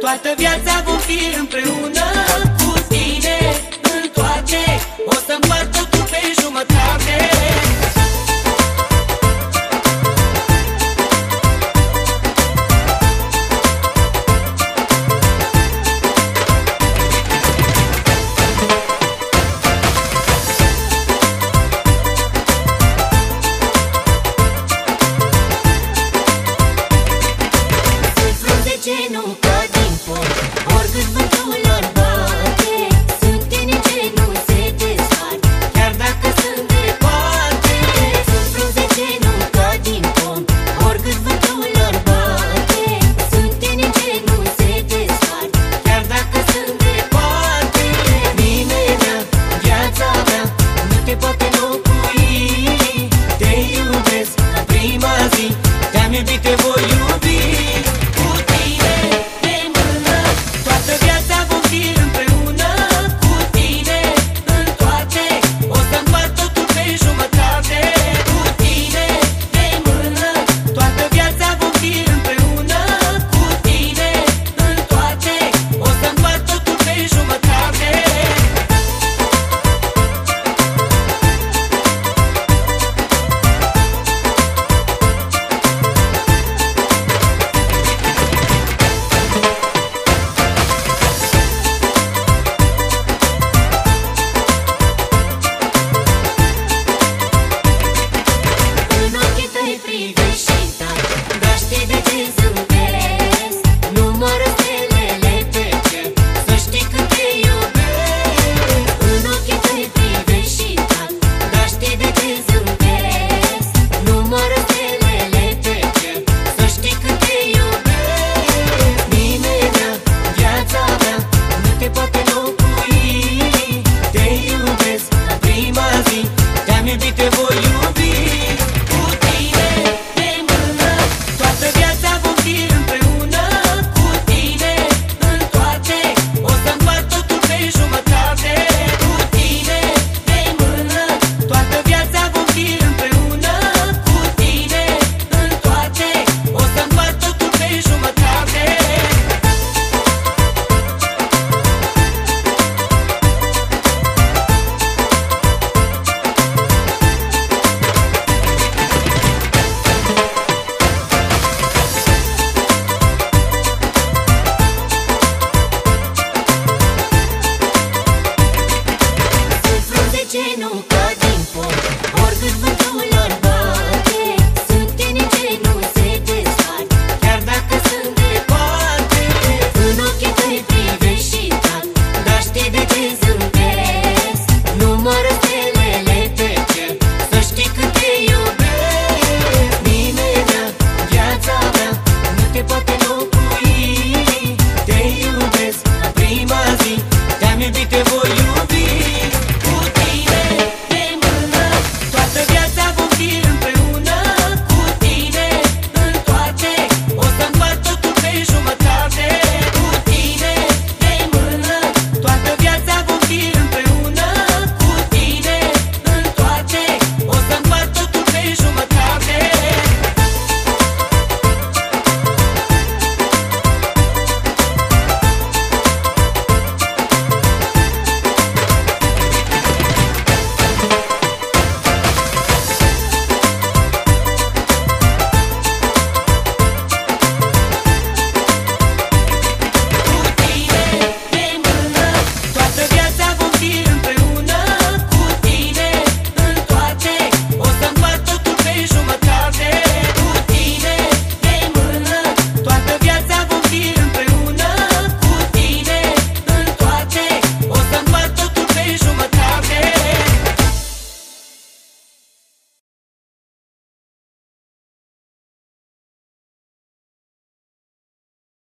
Toată viața vom fi împreună.